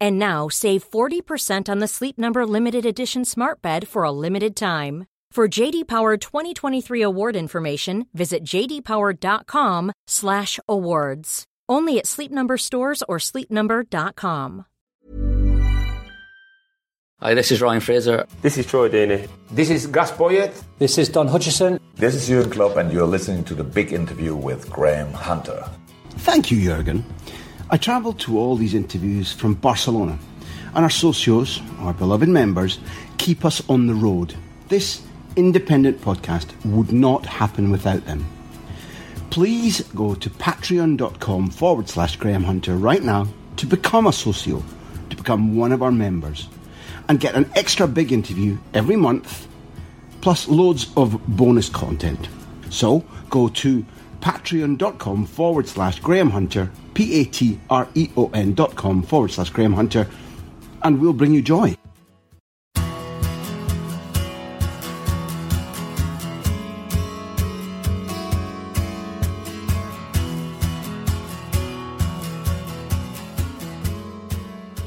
And now save 40% on the Sleep Number limited edition smart bed for a limited time. For JD Power 2023 award information, visit jdpower.com/awards. Only at Sleep Number stores or sleepnumber.com. Hi, this is Ryan Fraser. This is Troy Deeney. This is Gus Poyet. This is Don Hutchison. This is Jurgen Klopp, and you're listening to the big interview with Graham Hunter. Thank you, Jurgen. I travelled to all these interviews from Barcelona, and our socios, our beloved members, keep us on the road. This independent podcast would not happen without them. Please go to patreon.com forward slash Graham Hunter right now to become a socio, to become one of our members, and get an extra big interview every month, plus loads of bonus content. So go to patreon.com forward slash Graham Hunter P A T R E O N dot com forward slash Graham Hunter, and we'll bring you joy.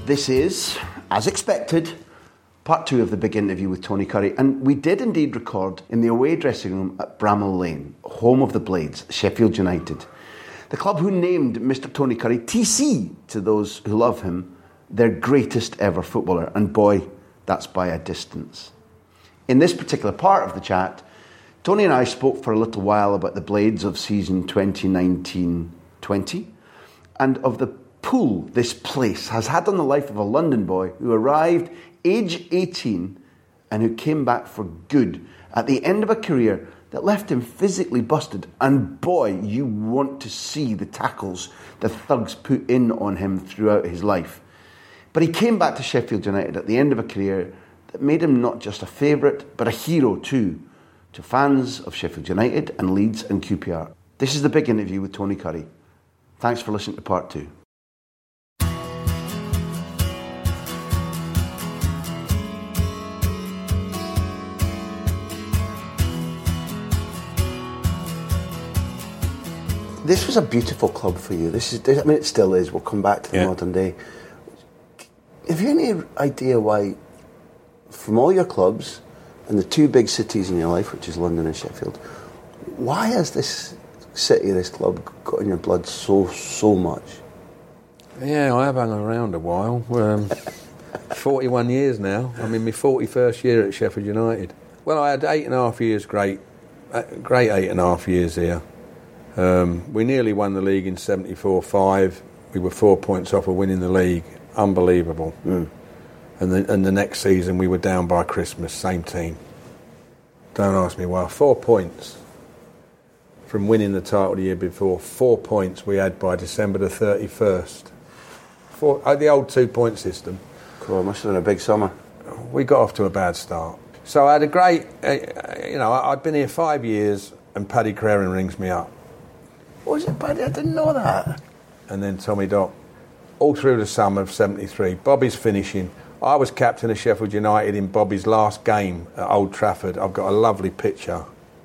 This is, as expected, part two of the big interview with Tony Currie. And we did indeed record in the away dressing room at Bramall Lane, home of the Blades, Sheffield United. The club who named Mr. Tony Currie, TC to those who love him, their greatest ever footballer. And boy, that's by a distance. In this particular part of the chat, Tony and I spoke for a little while about the Blades of season 2019 20 and of the pull this place has had on the life of a London boy who arrived age 18 and who came back for good at the end of a career that left him physically busted. And boy, you want to see the tackles the thugs put in on him throughout his life. But he came back to Sheffield United at the end of a career that made him not just a favourite, but a hero too, to fans of Sheffield United and Leeds and QPR. This is the big interview with Tony Currie. Thanks for listening to part two. This was a beautiful club for you. This is, I mean, it still is. We'll come back to the Yeah. modern day. Have you any idea why, from all your clubs and the two big cities in your life, which is London and Sheffield, why has this city, this club, got in your blood so so much? Yeah, I have hung around a while. Um, 41 years now. I'm in my 41st year at Sheffield United. Well, I had eight and a half years, great, uh, great eight and a half years here. Um, we nearly won the league in 74 5. We were four points off of winning the league. Unbelievable. And, the, and the next season, we were down by Christmas, same team. Don't ask me why. Four points from winning the title the year before. Four points we had by December the 31st. Four, uh, the old two point system. Cool, must have been a big summer. We got off to a bad start. So I had a great, uh, you know, I'd been here five years and Paddy Crerand rings me up. Was it Paddy? I didn't know that. and then Tommy Dock. All through the summer of 73. Bobby's finishing. I was captain of Sheffield United in Bobby's last game at Old Trafford. I've got a lovely picture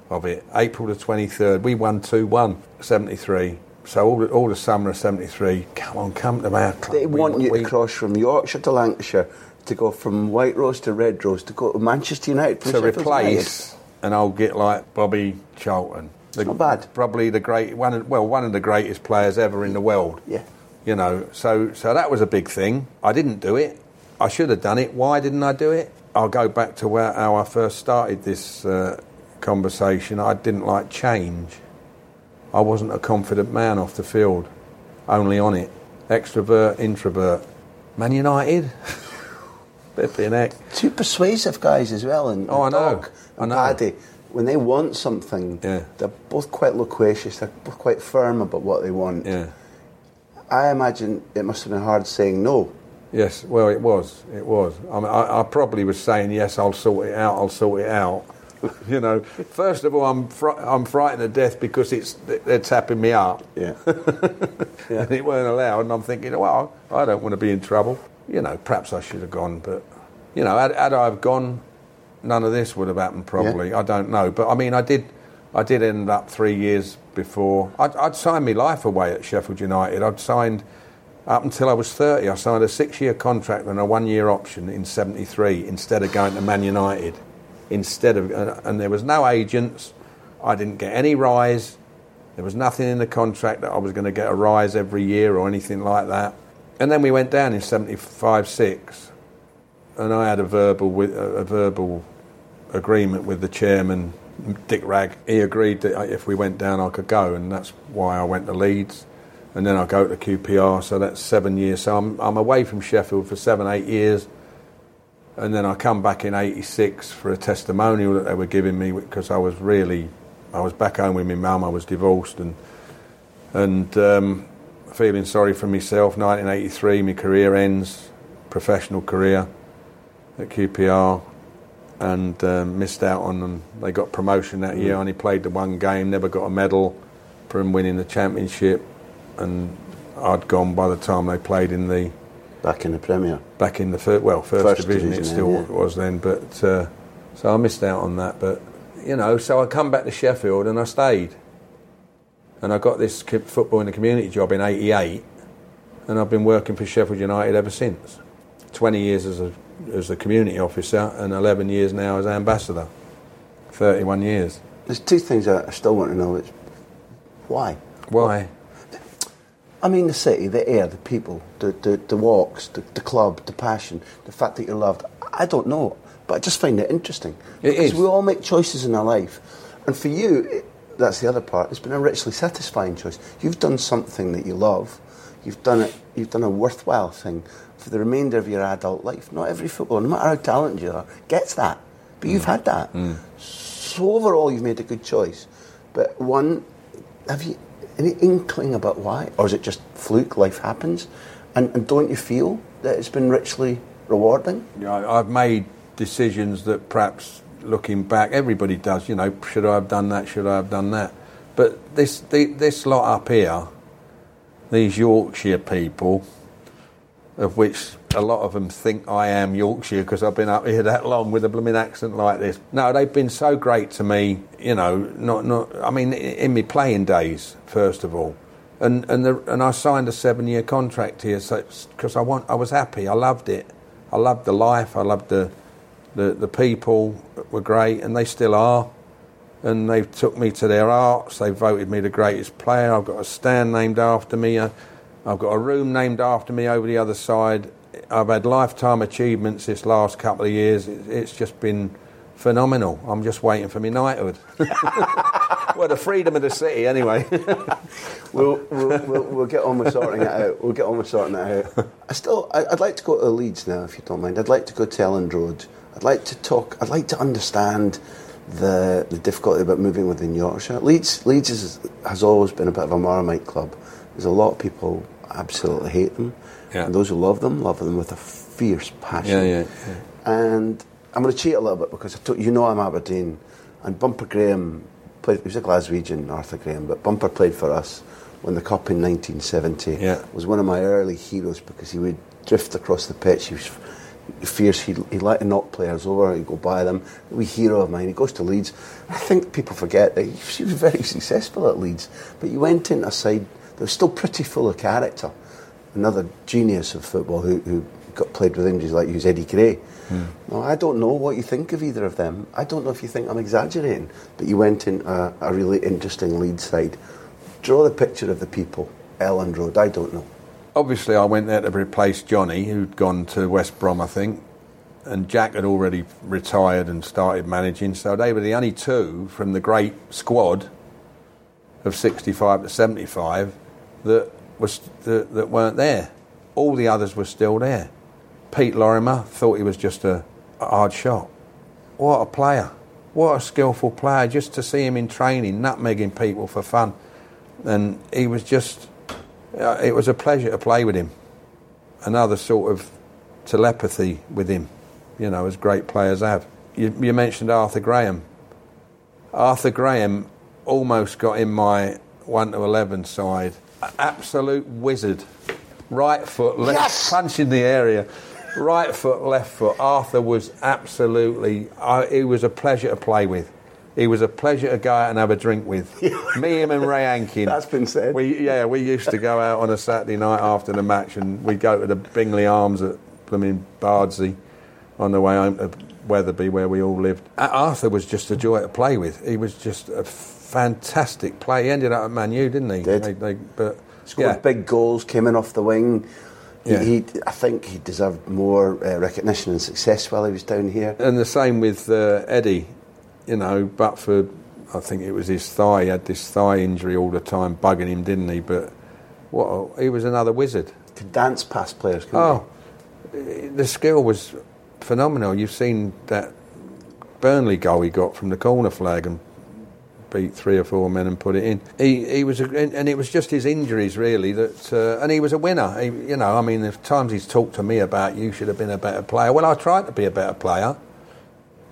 of it. April the 23rd. We won 2 1, 73. So all the, all the summer of 73, come on, come to our club. They We- want you we- to cross from Yorkshire to Lancashire, to go from White Rose to Red Rose, to go to Manchester United. to Sheffield replace an old git like Bobby Charlton. The, not bad. Probably the great one. Of, well, one of the greatest players ever in the world. Yeah. You know, so so that was a big thing. I didn't do it. I should have done it. Why didn't I do it? I'll go back to where how I first started this uh, conversation, I didn't like change. I wasn't a confident man off the field, only on it. Extrovert, introvert. Man United? Flipping heck. Two persuasive guys as well, and Oh, I know. Doc I know. Paddy. When they want something, Yeah. they're both quite loquacious. They're both quite firm about what they want. Yeah. I imagine it must have been hard saying no. Yes, well, it was. It was. I, mean, I, I probably was saying, yes, I'll sort it out, I'll sort it out. you know, first of all, I'm, fr- I'm frightened to death because it's, they're tapping me up. Yeah. and it weren't allowed. And I'm thinking, well, I don't want to be in trouble. You know, perhaps I should have gone, but you know, had, had I have gone, none of this would have happened. Probably, I don't know. But I mean, I did, I did end up three years before. I'd, I'd signed my life away at Sheffield United. I'd signed up until I was 30. I signed a six-year contract and a one-year option in '73 instead of going to Man United. Instead of, and, and there was no agents. I didn't get any rise. There was nothing in the contract that I was going to get a rise every year or anything like that. And then we went down in 75 6, and I had a verbal, a verbal agreement with the chairman, Dick Wragg. He agreed that if we went down, I could go, and that's why I went to Leeds. And then I go to QPR, so that's seven years. So I'm, I'm away from Sheffield for seven, eight years. And then I come back in 86 for a testimonial that they were giving me because I was really, I was back home with my mum, I was divorced and, and um, feeling sorry for myself. 1983, my career ends, professional career at QPR and um, missed out on them. They got promotion that year, I only played the one game, never got a medal from winning the championship and I'd gone by the time they played in the Back in the Premier. back in the first, well, first, First division, it division, still yeah. was then. But uh, so I missed out on that. But you know, so I come back to Sheffield and I stayed, and I got this football in the community job in '88, and I've been working for Sheffield United ever since. Twenty years as a as a community officer and 11 years now as ambassador. 31 years. There's two things I I still want to know. It's why? Why? I mean, the city, the air, the people, the, the, the walks, the, the club, the passion, the fact that you're loved. I don't know, but I just find it interesting. It because is. we all make choices in our life. And for you, it, that's the other part. It's been a richly satisfying choice. You've done something that you love. You've done it. You've done a worthwhile thing for the remainder of your adult life. Not every footballer, no matter how talented you are, gets that. But you've had that. Mm. So overall, you've made a good choice. But one, have you any inkling about why, or is it just fluke? Life happens, and, and don't you feel that it's been richly rewarding? Know, I've made decisions that perhaps looking back, everybody does. You know, should I have done that? Should I have done that? But this the, this lot up here, these Yorkshire people, of which a lot of them think I am Yorkshire because I've been up here that long with a blooming accent like this. No, they've been so great to me. You know, not not. I mean, in my playing days, first of all, and and the, and I signed a seven year contract here, so because I want, I was happy. I loved it. I loved the life. I loved the the the people were great, and they still are. And they've took me to their arts. They voted me the greatest player. I've got a stand named after me. Uh, I've got a room named after me over the other side. I've had lifetime achievements this last couple of years. It's just been phenomenal. I'm just waiting for my knighthood. well, the freedom of the city, anyway. We'll, we'll, we'll, we'll get on with sorting it out. We'll get on with sorting it out. I still, I, would like to go to Leeds now, if you don't mind. I'd like to go to Elland Road. I'd like to talk. I'd like to understand the the difficulty about moving within Yorkshire. Leeds, Leeds is, has always been a bit of a Marmite club. There's a lot of people absolutely hate them, Yeah. and those who love them love them with a fierce passion. Yeah, yeah, yeah. And I'm going to cheat a little bit because I you know I'm Aberdeen, and Bomber Graham played. He was a Glaswegian, Arthur Graham, but Bomber played for us when the cup in 1970 Yeah. was one of my early heroes because he would drift across the pitch. He was fierce. He'd, he'd like to knock players over. He'd go by them. We hero of mine. He goes to Leeds. I think people forget that he was very successful at Leeds, but he went into a side that was still pretty full of character. Another genius of football who, who got played with injuries like was Eddie Gray. Hmm. Now, I don't know what you think of either of them. I don't know if you think I'm exaggerating, but you went in a, a really interesting Leeds side. Draw the picture of the people. Elland Road, I don't know. Obviously, I went there to replace Johnny, who'd gone to West Brom, I think. and Jack had already retired and started managing, so they were the only two from the great squad of 65 to 75 that was that, that weren't there. All the others were still there. Pete Lorimer thought he was just a, a hard shot. What a player! What a skillful player! Just to see him in training, nutmegging people for fun, and he was just. Uh, It was a pleasure to play with him. Another sort of telepathy with him, you know, as great players have. You, you mentioned Arthur Graham. Arthur Graham almost got in my 1 to 11 side. Absolute wizard. Right foot, left, Yes! punch in the area. Right foot, left foot. Arthur was absolutely, I he was a pleasure to play with. He was a pleasure to go out and have a drink with. Me, him, and Ray Hankin. That's been said. We, yeah, we used to go out on a Saturday night after the match and we'd go to the Bingley Arms at blooming Bardsey on the way home to Wetherby where we all lived. Arthur was just a joy to play with. He was just a fantastic player. He ended up at Man U, didn't he? Did. They, they, but, Scored yeah. big goals, came in off the wing. He, Yeah. he, I think he deserved more uh, recognition and success while he was down here. And the same with uh, Eddie, you know, but for, I think it was his thigh. He had this thigh injury all the time, bugging him, didn't he? But what a, he was another wizard. Could dance past players, couldn't Oh, the skill was phenomenal. You've seen that Burnley goal he got from the corner flag and beat three or four men and put it in. He he was, a, and and it was just his injuries really that, uh, and he was a winner. He, you know, I mean, the times he's talked to me about you should have been a better player. Well, I tried to be a better player.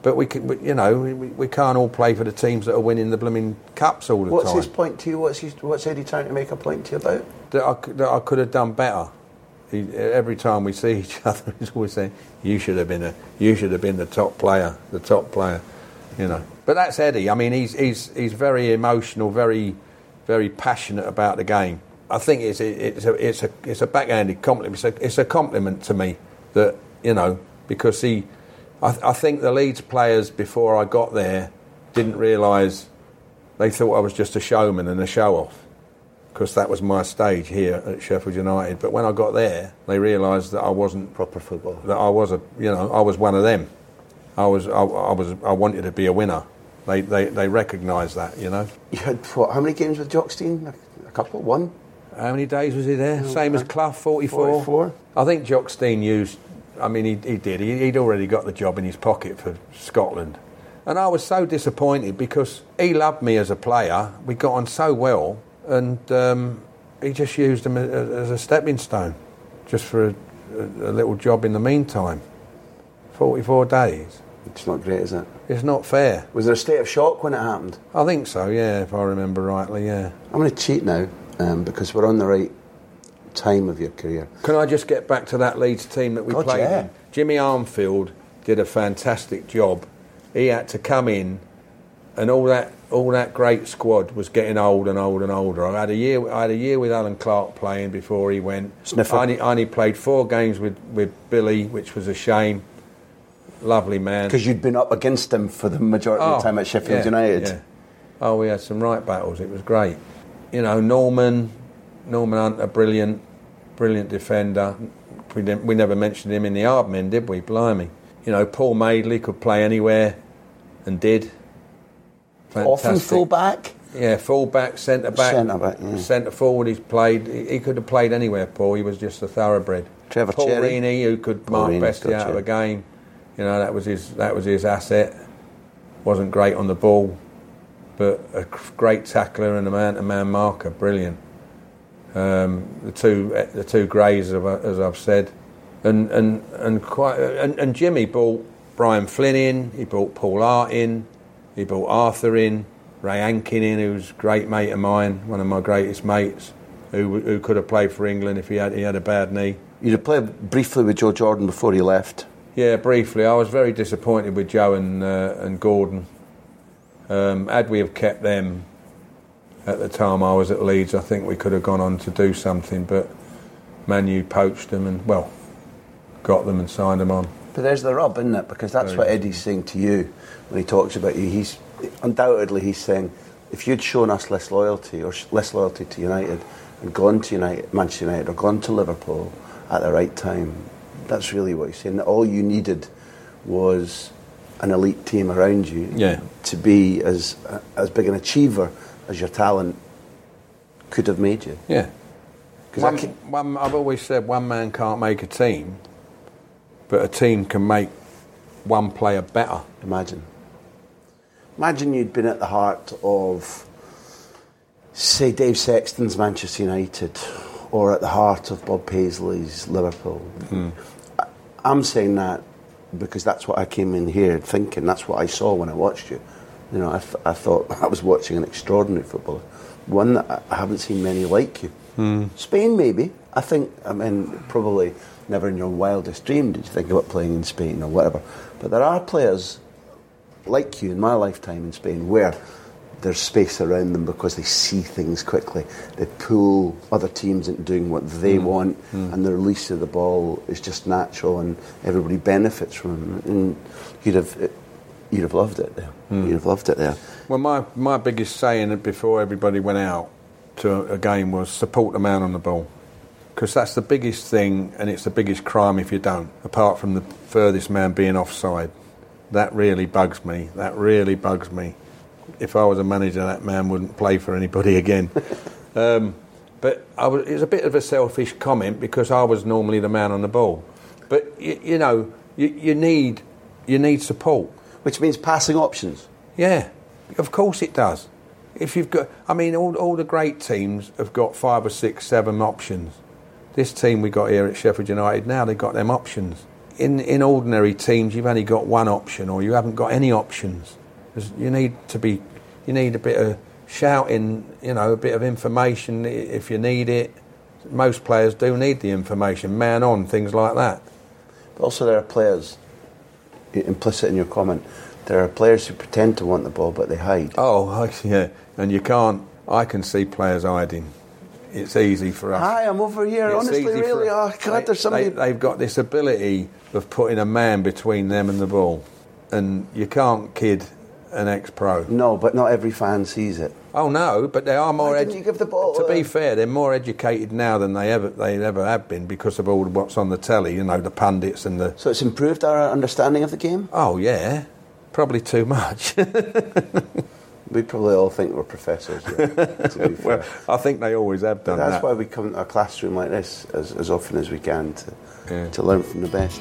But we, can, you know, we, we can't all play for the teams that are winning the blooming cups all he? the What's time. his point to you? What's, his, what's Eddie trying to make a point to you about? that I, that I could have done better. He, every time we see each other, he's always saying, "You should have been a, you should have been the top player, the top player," you know. But that's Eddie. I mean, he's he's he's very emotional, very very passionate about the game. I think it's it's a it's a it's a backhanded compliment. It's a, it's a compliment to me that you know because he, I, I think the Leeds players before I got there didn't realise they thought I was just a showman and a show off because that was my stage here at Sheffield United. But when I got there, they realised that I wasn't Proper football. that I was a you know I was one of them. I was I, I was I wanted to be a winner. They they, they recognised that you know. You had what? How many games with Jock Stein? A, a couple. One. How many days was he there? Oh, Same as Clough, 44? 44. I think Jock Stein used, I mean, he, he did. He, he'd already got the job in his pocket for Scotland. And I was so disappointed because he loved me as a player. We got on so well. And um, he just used him as, a stepping stone, just for a, a, a little job in the meantime. 44 days. It's not great, is it? It's not fair. Was there a state of shock when it happened? I think so, yeah, if I remember rightly, yeah. I'm going to cheat now um, because we're on the right time of your career. Can I just get back to that Leeds team that we God, played yeah. in? Jimmy Armfield did a fantastic job. He had to come in, and all that all that great squad was getting old and old and older. I had a year I had a year with Allan Clarke playing before he went. Sniffer. I only, I only played four games with, with Billy, which was a shame. Lovely man. Because you'd been up against him for the majority of the oh, time at Sheffield yeah, United. yeah. Oh, we had some right battles. It was great. You know, Norman, Norman Hunt, a brilliant, brilliant defender. We, didn't, we never mentioned him in the Ardmen, did we? Blimey. You know, Paul Madeley could play anywhere, and did. Often Fantastic. full back. Yeah, full back, centre back, Centre back, yeah. centre forward. He's played. He, he could have played anywhere. Paul. He was just a thoroughbred. Trevor Paul Cherry. Reaney, who could Paul mark Bestie good, out of a game. You know that was his that was his asset. Wasn't great on the ball, but a great tackler and a man-to-man marker. Brilliant. Um, the two the two Grays, as I've said, and and and quite and, and Jimmy brought Brian Flynn in. He brought Paul Hart in. He brought Arthur in. Ray Hankin in, who's a great mate of mine, one of my greatest mates, who who could have played for England if he had he had a bad knee. You'd have played briefly with Joe Jordan before he left. Yeah, briefly. I was very disappointed with Joe and uh, and Gordon. Um, had we have kept them at the time I was at Leeds, I think we could have gone on to do something. But Man U poached them and well, got them and signed them on. But there's the rub, isn't it? Because that's Very what. Eddie's saying to you when he talks about you. He's undoubtedly he's saying if you'd shown us less loyalty or sh- less loyalty to United and gone to United, Manchester United or gone to Liverpool at the right time, that's really what he's saying. That all you needed was an elite team around you. Yeah. To be as as big an achiever as your talent could have made you. Yeah. One, can- one, I've always said one man can't make a team, but a team can make one player better. Imagine. Imagine you'd been at the heart of, say, Dave Sexton's Manchester United, or at the heart of Bob Paisley's Liverpool. Hmm. I- I'm saying that because that's what I came in here thinking. That's what I saw when I watched you. You know, I, th- I thought I was watching an extraordinary footballer, one that I- haven't seen many like you. Hmm. Spain, maybe. I think. I mean, probably never in your wildest dream did you think about playing in Spain or whatever. But there are players like you in my lifetime in Spain where there's space around them because they see things quickly. They pull other teams into doing what they hmm. want, hmm. and the release of the ball is just natural, and everybody benefits from it. And you'd have, you'd have loved it there. You'd have loved it there. Well, my, my biggest saying before everybody went out to a game was support the man on the ball. Because that's the biggest thing, and it's the biggest crime if you don't, apart from the furthest man being offside. That really bugs me. That really bugs me. If I was a manager, that man wouldn't play for anybody again. um, but I was, it was a bit of a selfish comment because I was normally the man on the ball. But, you, you know, you, you, need, you need support. Which means passing options. Yeah, of course it does. If you've got, I mean, all, all the great teams have got five or six, seven options. This team we got here at Sheffield United now they've got them options. In in ordinary teams, you've only got one option, or you haven't got any options. You need to be, you need a bit of shouting, you know, a bit of information if you need it. Most players do need the information, man on, things like that. But also, there are players, implicit in your comment, there are players who pretend to want the ball but they hide. Oh, I- yeah, and you can't. I can see players hiding. It's easy for us. Hi, I'm over here. It's Honestly, really. Oh, God, they- there's somebody. They, have got this ability of putting a man between them and the ball, and you can't kid an ex-pro. No, but not every fan sees it. Oh no, but they are more. Why didn't you give the ball, To be fair, they're more educated now than they ever they ever have been because of all what's on the telly. You know, the pundits and the. So it's improved our understanding of the game. Oh yeah, probably too much. We probably all think we're professors. Yeah, to be fair. well, I think they always have done That's that. why we come to a classroom like this as, as often as we can to, Yeah. to learn from the best.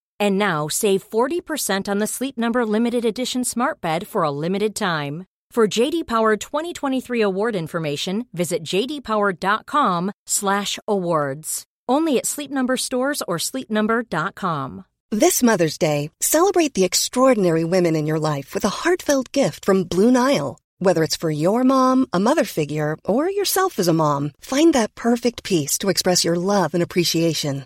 And now save 40% on the Sleep Number limited edition Smart Bed for a limited time. For JD Power 2023 award information, visit jdpower.com/awards. Only at Sleep Number stores or sleepnumber.com. This Mother's Day, celebrate the extraordinary women in your life with a heartfelt gift from Blue Nile. Whether it's for your mom, a mother figure, or yourself as a mom, find that perfect piece to express your love and appreciation.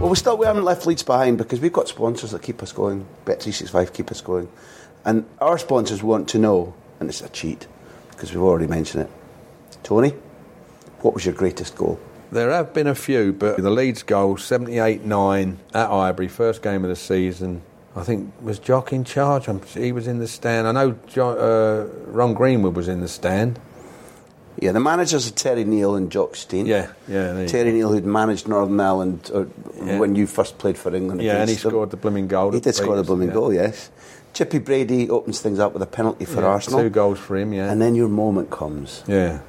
Well, we still we haven't left Leeds behind because we've got sponsors that keep us going. Bet365 keep us going, and our sponsors want to know, and it's a cheat because we've already mentioned it. Tony, what was your greatest goal? There have been a few, but the Leeds goal, 78 9 at Highbury, first game of the season. I think was Jock in charge. He was in the stand. I know jo, uh, Ron Greenwood was in the stand. Yeah, the managers are Terry Neill and Jock Stein. Yeah, yeah. Terry Neill, who'd managed Northern Ireland uh, Yeah. when you first played for England. Yeah, and he them. scored the blooming goal. He did score the blooming yeah. goal, yes. Chippy Brady opens things up with a penalty for Yeah, Arsenal. Two goals for him, yeah. And then your moment comes. Yeah.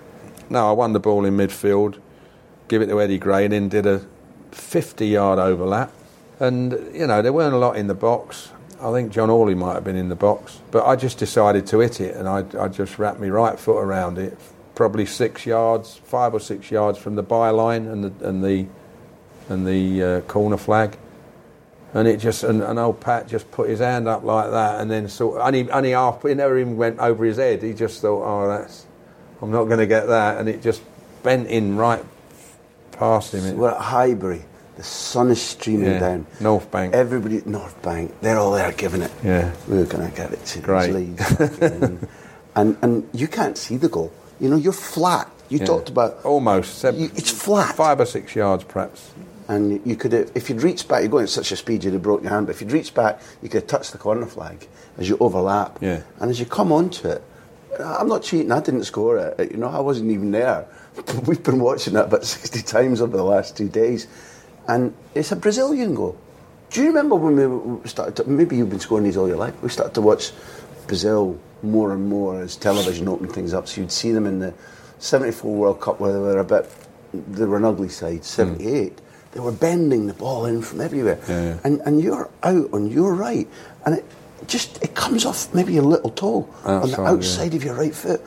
No, I won the ball in midfield, give it to Eddie Gray, and then did a 50 yard overlap. And, you know, there weren't a lot in the box. I think John Hawley might have been in the box. But I just decided to hit it, and I, I just wrapped my right foot around it, probably six yards, five or six yards from the byline and the, and the, and the uh, corner flag. And it just and, and old Pat just put his hand up like that, and then sort of, only only half. he never even went over his head. He just thought, "Oh, that's I'm not going to get that," and it just bent in right past him. We're at Highbury. The sun is streaming Yeah, down. North Bank. Everybody, at North Bank, they're all there giving it. Yeah. We're going to get it to Great. Leeds. and, and, and you can't see the goal. You know, you're flat. You Yeah. talked about, almost seven, You- it's flat. five or six yards, perhaps. and you could have, if you'd reached back, you're going at such a speed you'd have broke your hand, but if you'd reached back, you could have touched the corner flag as you overlap. Yeah. And as you come onto it, uh, I'm not cheating, I didn't score it. You know, I wasn't even there. We've been watching that about 60 times over the last two days. And it's a Brazilian goal. Do you remember when we started, to, maybe you've been scoring these all your life, we started to watch Brazil more and more as television opened things up. So you'd see them in the 74 World Cup where they were a bit, they were an ugly side, hmm. 78. They were bending the ball in from everywhere. Yeah, yeah. And, and you're out on your right. And it just, it comes off maybe a little toe on the yeah. outside of your right foot.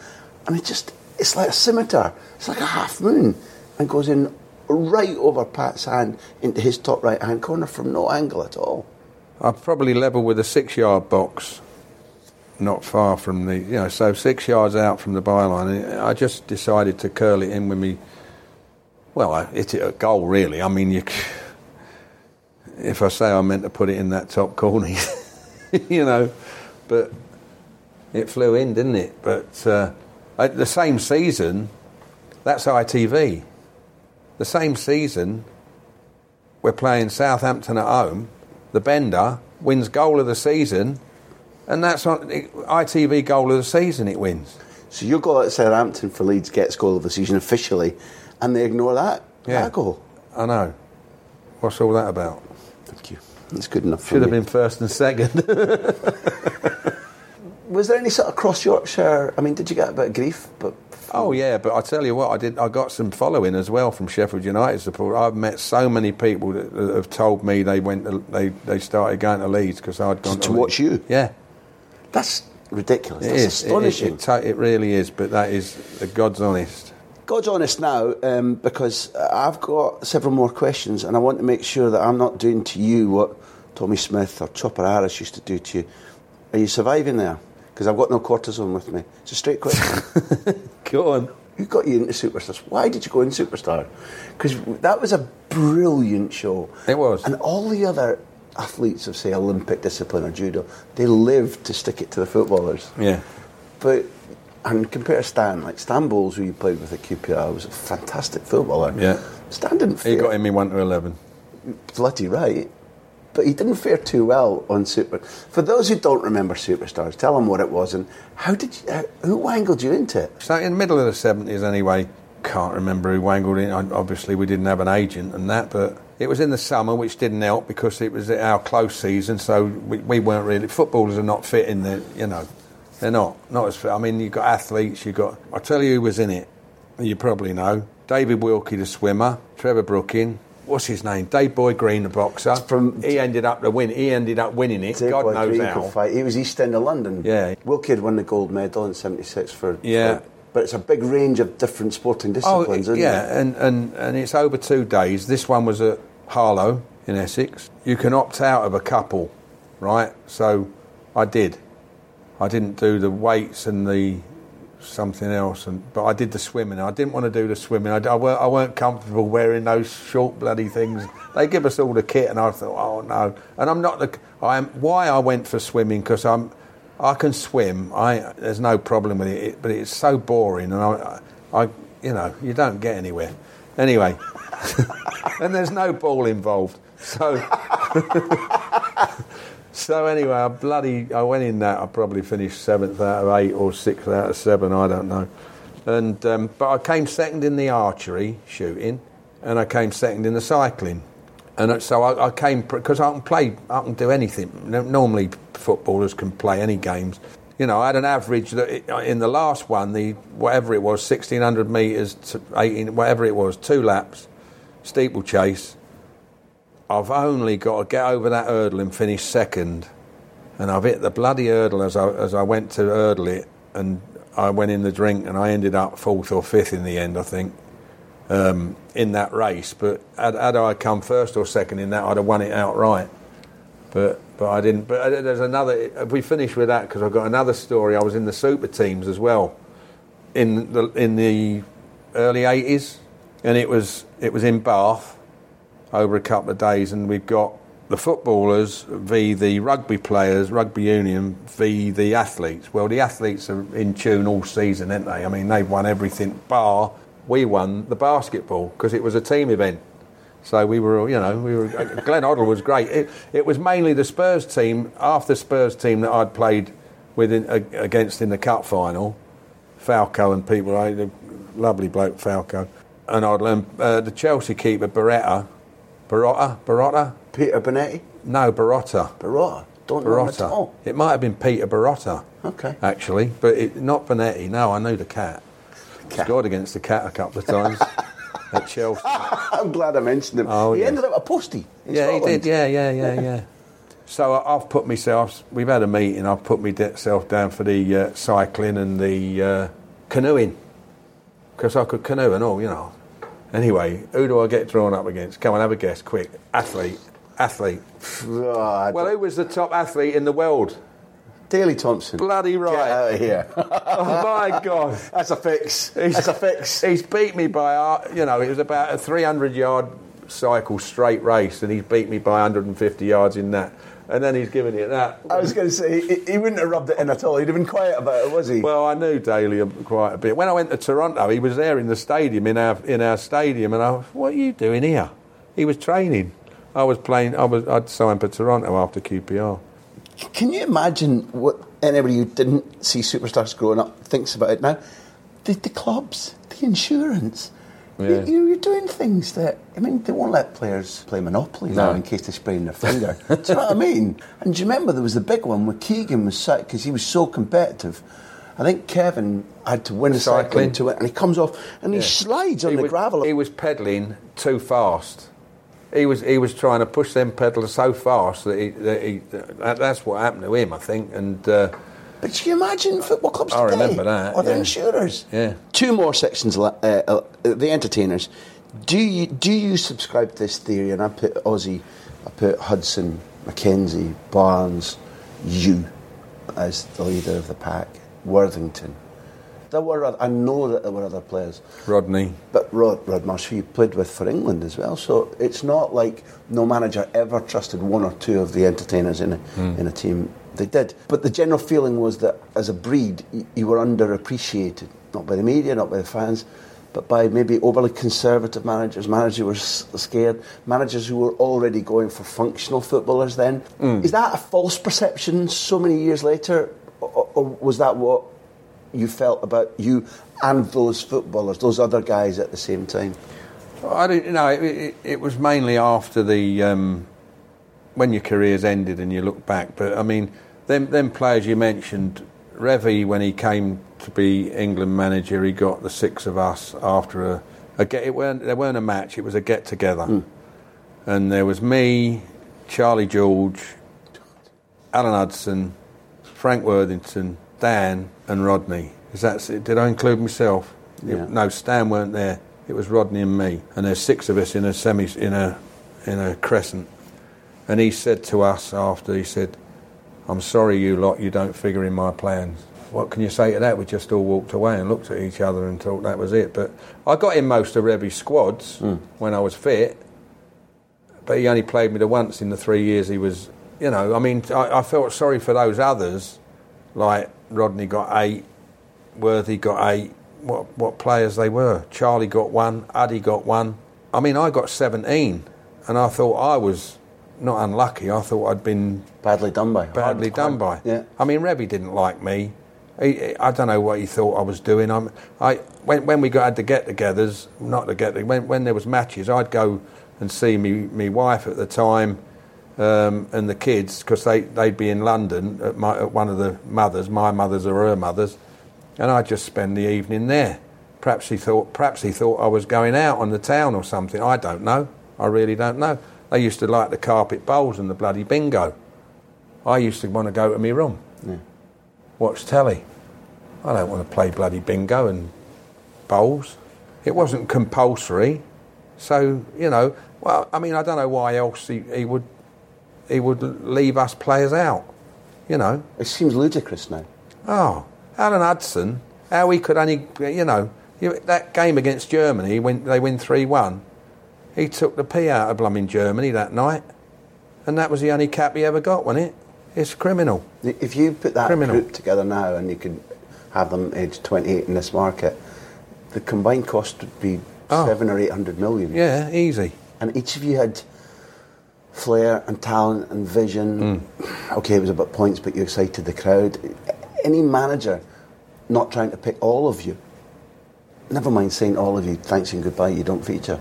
And it just, it's like a scimitar. It's like a half moon. And goes in right over Pat's hand into his top right hand corner from no angle at all. I probably level with a six yard box, not far from the, you know, so six yards out from the byline. I just decided to curl it in with me. Well, I hit it at goal, really. I mean, you, if I say I meant to put it in that top corner, you know, but it flew in, didn't it? But uh, at the same season, that's ITV. The same season, we're playing Southampton at home. The Bender wins goal of the season, and that's on ITV goal of the season. It wins. So your goal at Southampton for Leeds gets goal of the season officially, and they ignore that. Yeah. That goal. I know. What's all that about? Thank you. That's good enough. for Should have me. been first and second. Was there any sort of cross Yorkshire? I mean, did you get a bit of grief? But oh yeah, but I tell you what, I did. I got some following as well from Sheffield United support. I've met so many people that, have told me they went. To, they they started going to Leeds because I'd gone To Leeds. watch you? Yeah, that's ridiculous. it that's is. Astonishing. It, it, it really is. But that is God's honest. God's honest now, um, because I've got several more questions, and I want to make sure that I'm not doing to you what Tommy Smith or Chopper Harris used to do to you. Are you surviving there? Because I've got no cortisone with me. It's a straight question. Go on. Who got you into Superstars? Why did you go in Superstar? Because that was a brilliant show. It was. And all the other athletes of, say, Olympic discipline or judo, they live to stick it to the footballers. Yeah. But, and compare Stan, like Stan Bowles, who you played with at QPR, was a fantastic footballer. Yeah. Stan didn't He fare got in me one to eleven. bloody right, but he didn't fare too well on Super. For those who don't remember Superstars, tell them what it was and how did you, uh, who wangled you into it? So in the middle of the seventies, anyway. Can't remember who wangled in. Obviously, we didn't have an agent and that, but it was in the summer, which didn't help because it was our close season. So we, we weren't really. Footballers are not fit in the. You know, they're not not as fit. I mean, you've got athletes. You've got. I tell you who was in it. You probably know. David Wilkie, the swimmer. Trevor Brooking. what's his name? Dave Boy Green, the boxer. from- he ended up the win. He ended up winning it. Dave God Boy knows Green how. fight. He was East End of London. Yeah. Wilkie had won the gold medal in '76 for. Yeah. for- but it's a big range of different sporting oh, disciplines, oh, isn't yeah, it? and, and and it's over two days. This one was at Harlow in Essex. You can opt out of a couple, right? So I did. I didn't do the weights and the something else, and but I did the swimming. I didn't want to do the swimming. I, I, weren't, I weren't comfortable wearing those short bloody things. They give us all the kit, and I thought, oh no. And I'm not the. I am why I went for swimming because I'm. I can swim. I there's no problem with it, but it's so boring, and I, I, you know, you don't get anywhere. Anyway, and there's no ball involved, so. So anyway, I bloody I went in that. I probably finished seventh out of eight or sixth out of seven. I don't know. And um, but I came second in the archery shooting, and I came second in the cycling. And uh, so I, I came because I can play. I can do anything. Normally, footballers can play any games. You know, I had an average that it- in the last one, the whatever it was, sixteen hundred meters to eighteen, whatever it was, two laps, steeplechase. I've only got to get over that hurdle and finish second. And I've hit the bloody hurdle as I, as I went to hurdle it, and I went in the drink, and I ended up fourth or fifth in the end, I think, um, in that race. But had, had I come first or second in that, I'd have won it outright. But but I didn't. But uh, there's another. We finish with that, because I've got another story. I was in the super teams as well, in the in the early '80s, and it was it was in Bath over a couple of days, and we've got the footballers v the rugby players, rugby union v the athletes. Well, the athletes are in tune all season, aren't they? I mean, they've won everything bar. We won the basketball because it was a team event. So we were, you know, we were. Glenn Hoddle was great. It, it was mainly the Spurs team, after Spurs team that I'd played with in, against in the cup final. Falco and people, the lovely bloke Falco, and I'd learn uh, the Chelsea keeper Beretta, Barotta, Barotta. Peter Bonetti, No, Barotta. Barotta. Don't know at all. It might have been Peter Barotta. Okay. Actually, but it, not Bonetti. No, I knew the cat. Cat. Scored against the cat a couple of times at Chelsea. I'm glad I mentioned him. Oh, he yes. ended up a postie. Yeah, Scotland. he did. Yeah, yeah, yeah, yeah. So I've put myself. We've had a meeting. I've put myself down for the uh, cycling and the uh, canoeing because I could canoe and all, you know. Anyway, who do I get drawn up against? Come on, have a guess, quick. Athlete, athlete. Oh, Well, who was the top athlete in the world? Daley Thompson. Bloody right. Get out of here. Oh my God. That's a fix. He's- That's a fix. He's beat me by, uh, you know, it was about a 300 yard cycle straight race, and he's beat me by 150 yards in that. And then he's giving it that. I was going to say, he, he wouldn't have rubbed it in at all. He'd have been quiet about it, was he? Well, I knew Daley quite a bit. When I went to Toronto, he was there in the stadium, in our in our stadium, and I, was, what are you doing here? He was training. I was playing. I was. I'd signed for Toronto after QPR. Can you imagine what anybody who didn't see superstars growing up thinks about it now? The, the clubs, the insurance. Yeah. You, you're doing things that, I mean, they won't let players play Monopoly now in case they sprain their finger. do you know what I mean? And do you remember there was the big one where Keegan was sacked because he was so competitive. I think Kevin had to win a cycling Cycling. to it, and he comes off and he slides on he the was, gravel. He was pedalling too fast. He was he was trying to push them pedals so fast that, he, that, he, that that's what happened to him, I think. And uh, But can you imagine football clubs I today? remember that, Or the yeah. insurers. Yeah. Two more sections. Uh, uh, the entertainers. Do you do you subscribe to this theory? And I put Ossie, I put Hudson, McKenzie, Barnes, you, as the leader of the pack. Worthington. There were. oth- I know that there were other players. Rodney, But Rod, Rod Marsh, who you played with for England as well, so it's not like no manager ever trusted one or two of the entertainers in a, in a team. They did. But the general feeling was that as a breed, you were underappreciated, not by the media, not by the fans, but by maybe overly conservative managers, managers who were scared, managers who were already going for functional footballers then. Is that a false perception so many years later, or, or was that what you felt about you and those footballers, those other guys at the same time? I don't know. It, it, it was mainly after the um, when your career's ended and you look back. But I mean, them them players you mentioned, Revie when he came to be England manager, he got the six of us after a, a get. It weren't there weren't a match. It was a get together, hmm. and there was me, Charlie George, Alan Hudson, Frank Worthington, Dan, and Rodney. Is that? Did I include myself? It- Yeah. no, Stan weren't there. It was Rodney and me, and there's six of us in a semi in a in a crescent. And he said to us after, he said, "I'm sorry, you lot, you don't figure in my plans." What can you say to that? We just all walked away and looked at each other and thought that was it. But I got in most of Revie's squads hmm. when I was fit, but he only played me the once in the three years he was. You know, I mean, I, I felt sorry for those others, like Rodney got eight, Worthy got eight. What what players they were? Charlie got one, Addy got one. I mean, I got seventeen, and I thought I was not unlucky. I thought I'd been Badly done by. badly Hard- done by. Yeah. I mean, Revie didn't like me. He, he- I don't know what he thought I was doing. I'm, I when, when we got had the get-togethers, not the get when when there was matches, I'd go and see me me wife at the time um, and the kids because they they'd be in London at, my, at one of the mothers, my mothers or her mothers, and I'd just spend the evening there. Perhaps he thought perhaps he thought I was going out on the town or something. I don't know. I really don't know. They used to like the carpet bowls and the bloody bingo. I used to want to go to my room, watch telly. I don't want to play bloody bingo and bowls. It wasn't compulsory, so you know. Well, I mean, I don't know why else he, he would he would leave us players out. You know. It seems ludicrous now. Oh, Alan Hudson, how he could only, you know, that game against Germany when they win 3 1, he took the pee out of blooming Germany that night. And that was the only cap he ever got, wasn't it? It's criminal. If you put that Criminal. group together now and you could have them aged 28 in this market, the combined cost would be Oh. seven or eight hundred million. Yeah, easy. And each of you had flair and talent and vision. Hmm. Okay, it was about points, but you excited the crowd. Any manager not trying to pick all of you, never mind saying all of you, thanks and goodbye, you don't feature.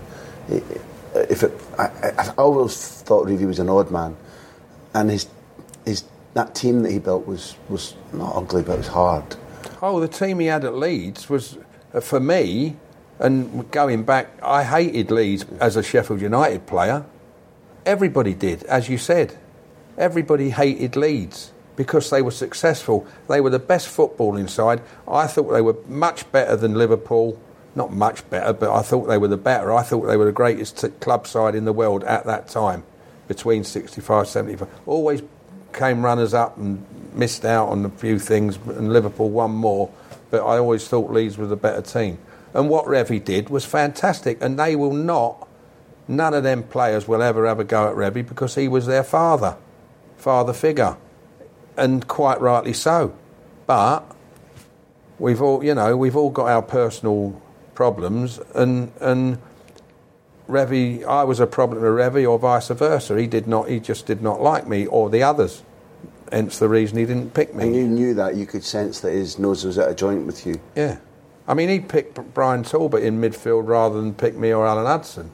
If it, I, I, always thought Revie was an odd man, and his his that team that he built was was not ugly, but it was hard. Oh, the team he had at Leeds was, uh, for me, and going back, I hated Leeds as a Sheffield United player. Everybody did, as you said. Everybody hated Leeds because they were successful. They were the best football inside. I thought they were much better than Liverpool. Not much better, but I thought they were the better. I thought they were the greatest club side in the world at that time, between 65 75. Always came runners up and missed out on a few things, and Liverpool won more. But I always thought Leeds was a better team. And what Revie did was fantastic, and they will not, none of them players will ever have a go at Revie because he was their father, father figure, and quite rightly so. But we've all, you know, we've all got our personal problems, and and Revie, I was a problem to Revie, or vice versa. He did not, he just did not like me or the others. Hence the reason he didn't pick me. And you knew that you could sense that his nose was at a joint with you. Yeah. I mean, he picked Brian Talbot in midfield rather than pick me or Alan Hudson.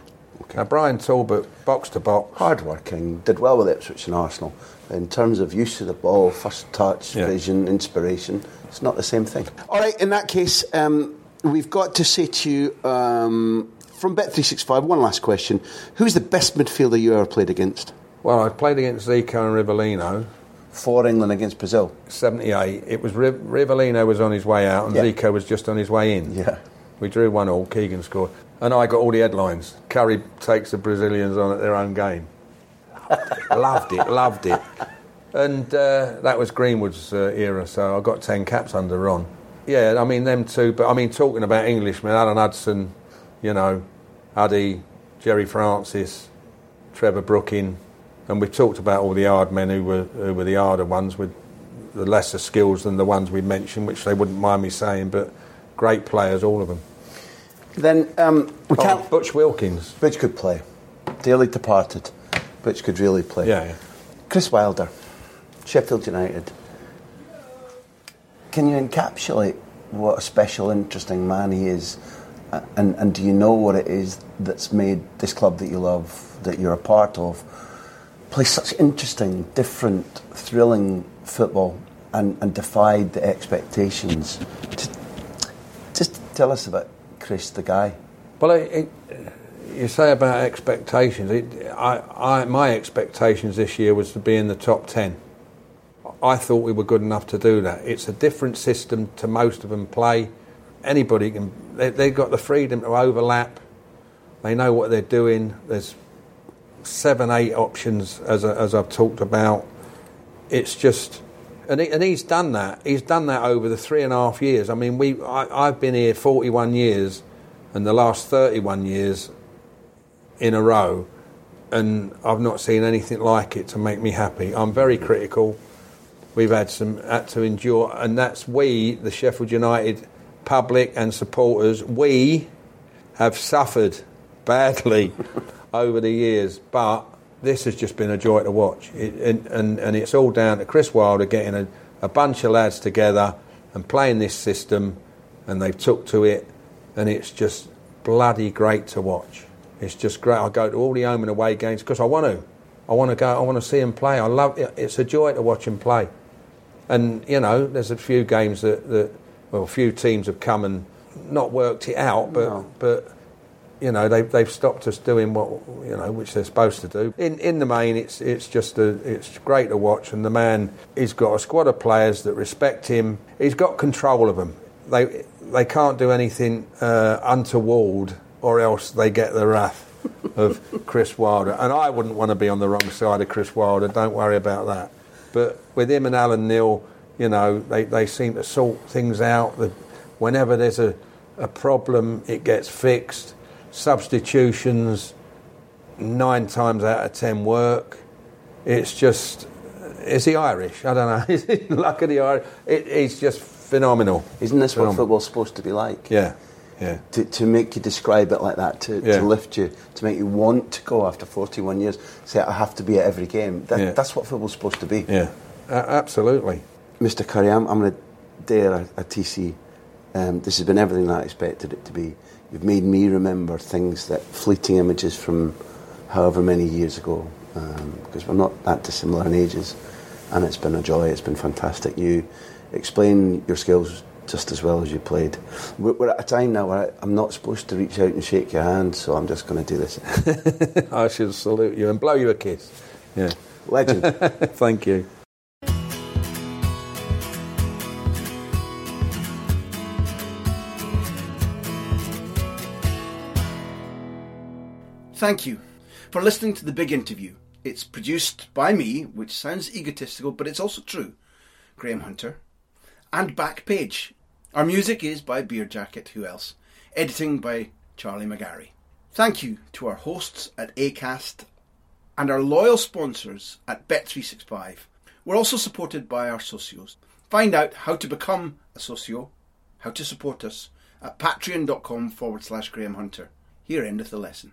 Now, Brian Talbot, box to box. hardworking, did well with Ipswich and Arsenal. In terms of use of the ball, first touch, Yeah. vision, inspiration, it's not the same thing. All right, in that case, um, we've got to say to you um, from Bet365, one last question. Who's the best midfielder you ever played against? Well, I played against Zico and Rivellino, For England against Brazil. 78. It was Riv- Rivellino was on his way out and Yeah. Zico was just on his way in. Yeah. We drew one all, Keegan scored. And I got all the headlines. Currie takes the Brazilians on at their own game. loved it, loved it. And uh, that was Greenwood's uh, era, so I got 10 caps under Ron. Yeah, I mean, them two, but I mean, talking about Englishmen, Alan Hudson, you know, Addy, Gerry Francis, Trevor Brooking, and we've talked about all the hard men who were, who were the harder ones with the lesser skills than the ones we mentioned, which they wouldn't mind me saying, but great players, all of them. Then um, we Oh, can't. Butch Wilkins. Butch could play. Dearly departed. Butch could really play. Yeah, yeah. Chris Wilder, Sheffield United. Can you encapsulate what a special, interesting man he is? And, and do you know what it is that's made this club that you love, that you're a part of, play such interesting, different, thrilling football and, and defied the expectations? Just, just tell us about Chris, the guy. Well, it, it, you say about expectations. It, I, I, my expectations this year was to be in the top ten. I thought we were good enough to do that. It's a different system to most of them play. Anybody can. They, they've got the freedom to overlap. They know what they're doing. There's seven, eight options as, as I've talked about. It's just, and, he, and he's done that. He's done that over the three and a half years. I mean, we I, I've been here 41 years, and the last 31 years in a row, and I've not seen anything like it to make me happy. I'm very critical. We've had some had to endure, and that's we, the Sheffield United public and supporters. We have suffered badly over the years, but this has just been a joy to watch. It, and, and, and it's all down to Chris Wilder getting a, a bunch of lads together and playing this system, and they've took to it, and it's just bloody great to watch. It's just great. I go to all the home and away games because I want to. I want to go. I want to see him play. I love it. It's a joy to watch him play. And you know, there's a few games that, that well, a few teams have come and not worked it out, but no. but you know they've they've stopped us doing what you know which they're supposed to do. In in the main, it's it's just a, it's great to watch, and the man he's got a squad of players that respect him. He's got control of them. They they can't do anything uh, untoward, or else they get the wrath of Chris Wilder. And I wouldn't want to be on the wrong side of Chris Wilder. Don't worry about that. But with him and Alan Knill, you know, they, they seem to sort things out. The, whenever there's a, a problem, it gets fixed substitutions nine times out of ten work. It's just, is he Irish? I don't know. Is he luck of the Irish? It, it's just phenomenal. Isn't this phenomenal. what football's supposed to be like? Yeah, yeah. To, to make you describe it like that, to, yeah. to lift you, to make you want to go after 41 years, say, I have to be at every game. That, yeah. That's what football's supposed to be. Yeah, absolutely. Mr. Currie, I'm, I'm going to dare a, a TC. Um, this has been everything that I expected it to be. You've made me remember things that fleeting images from however many years ago, um, because we're not that dissimilar in ages, and it's been a joy. It's been fantastic. You explain your skills just as well as you played. We're, at a time now where I'm not supposed to reach out and shake your hand, so I'm just going to do this. I should salute you and blow you a kiss. Yeah, legend. Thank you. Thank you for listening to the big interview. It's produced by me, which sounds egotistical, but it's also true, Graham Hunter, and Backpage. Our music is by Beer Jacket, who else? Editing by Charlie McGarry. Thank you to our hosts at ACAST and our loyal sponsors at Bet365. We're also supported by our socios. Find out how to become a socio, how to support us, at patreon.com forward slash Graham Hunter. Here endeth the lesson.